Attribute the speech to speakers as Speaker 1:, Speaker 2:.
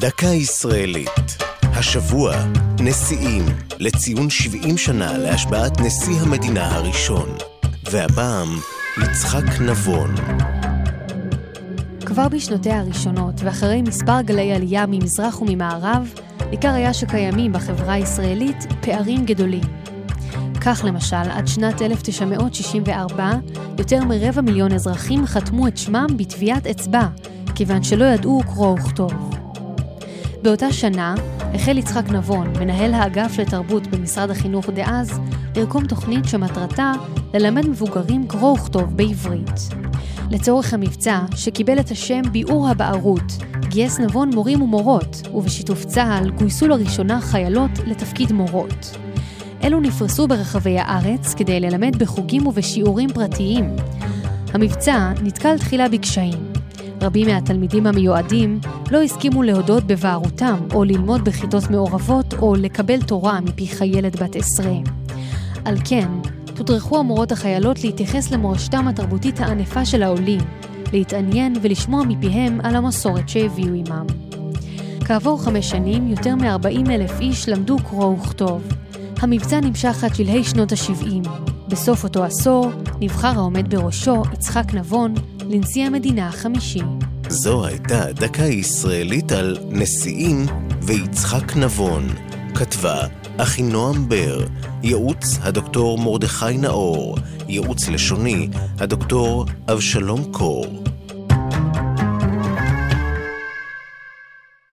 Speaker 1: דקה ישראלית. השבוע, נשיאים, לציון 70 שנה להשבעת נשיא המדינה הראשון. והפעם, יצחק נבון.
Speaker 2: כבר בשנותיה הראשונות, ואחרי מספר גלי עלייה ממזרח וממערב, ניכר היה שקיימים בחברה הישראלית פערים גדולים. כך למשל, עד שנת 1964, יותר מרבע מיליון אזרחים חתמו את שמם בטביעת אצבע, כיוון שלא ידעו קרוא וכתוב. באותה שנה החל יצחק נבון, מנהל האגף לתרבות במשרד החינוך דאז, לרקום תוכנית שמטרתה ללמד מבוגרים קרוא וכתוב בעברית. לצורך המבצע, שקיבל את השם ביעור הבערות, גייס נבון מורים ומורות, ובשיתוף צה"ל גויסו לראשונה חיילות לתפקיד מורות. אלו נפרסו ברחבי הארץ כדי ללמד בחוגים ובשיעורים פרטיים. המבצע נתקל תחילה בקשיים. רבים מהתלמידים המיועדים לא הסכימו להודות בבערותם או ללמוד בכיתות מעורבות או לקבל תורה מפי חיילת בת עשרה. על כן, תודרכו המורות החיילות להתייחס למורשתם התרבותית הענפה של העולים, להתעניין ולשמוע מפיהם על המסורת שהביאו עמם. כעבור חמש שנים, יותר מ-40 אלף איש למדו קרוא וכתוב. המבצע נמשך עד שלהי שנות ה-70. בסוף אותו עשור נבחר העומד בראשו, יצחק נבון, לנשיא המדינה החמישי.
Speaker 1: זו הייתה דקה ישראלית על נשיאים ויצחק נבון. כתבה אחינועם בר, ייעוץ הדוקטור מרדכי נאור, ייעוץ לשוני הדוקטור אבשלום קור.